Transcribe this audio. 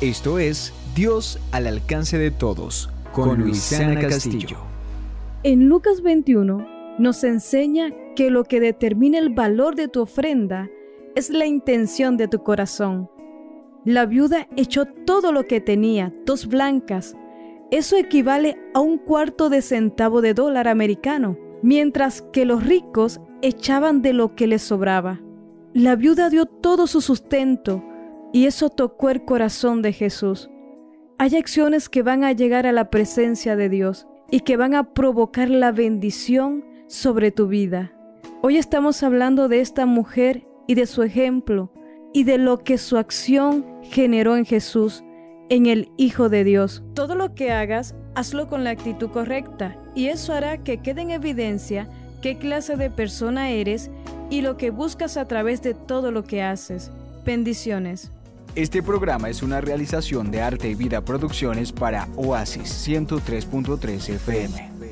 Esto es Dios al alcance de todos con Luisana Castillo. En Lucas 21 nos enseña que lo que determina el valor de tu ofrenda es la intención de tu corazón. La viuda echó todo lo que tenía, dos blancas. Eso equivale a un cuarto de centavo de dólar americano, mientras que los ricos echaban de lo que les sobraba. La viuda dio todo su sustento y eso tocó el corazón de Jesús. Hay acciones que van a llegar a la presencia de Dios y que van a provocar la bendición sobre tu vida. Hoy estamos hablando de esta mujer y de su ejemplo y de lo que su acción generó en Jesús, en el Hijo de Dios. Todo lo que hagas, hazlo con la actitud correcta y eso hará que quede en evidencia qué clase de persona eres y lo que buscas a través de todo lo que haces. Bendiciones. Este programa es una realización de Arte y Vida Producciones para Oasis 103.3 FM.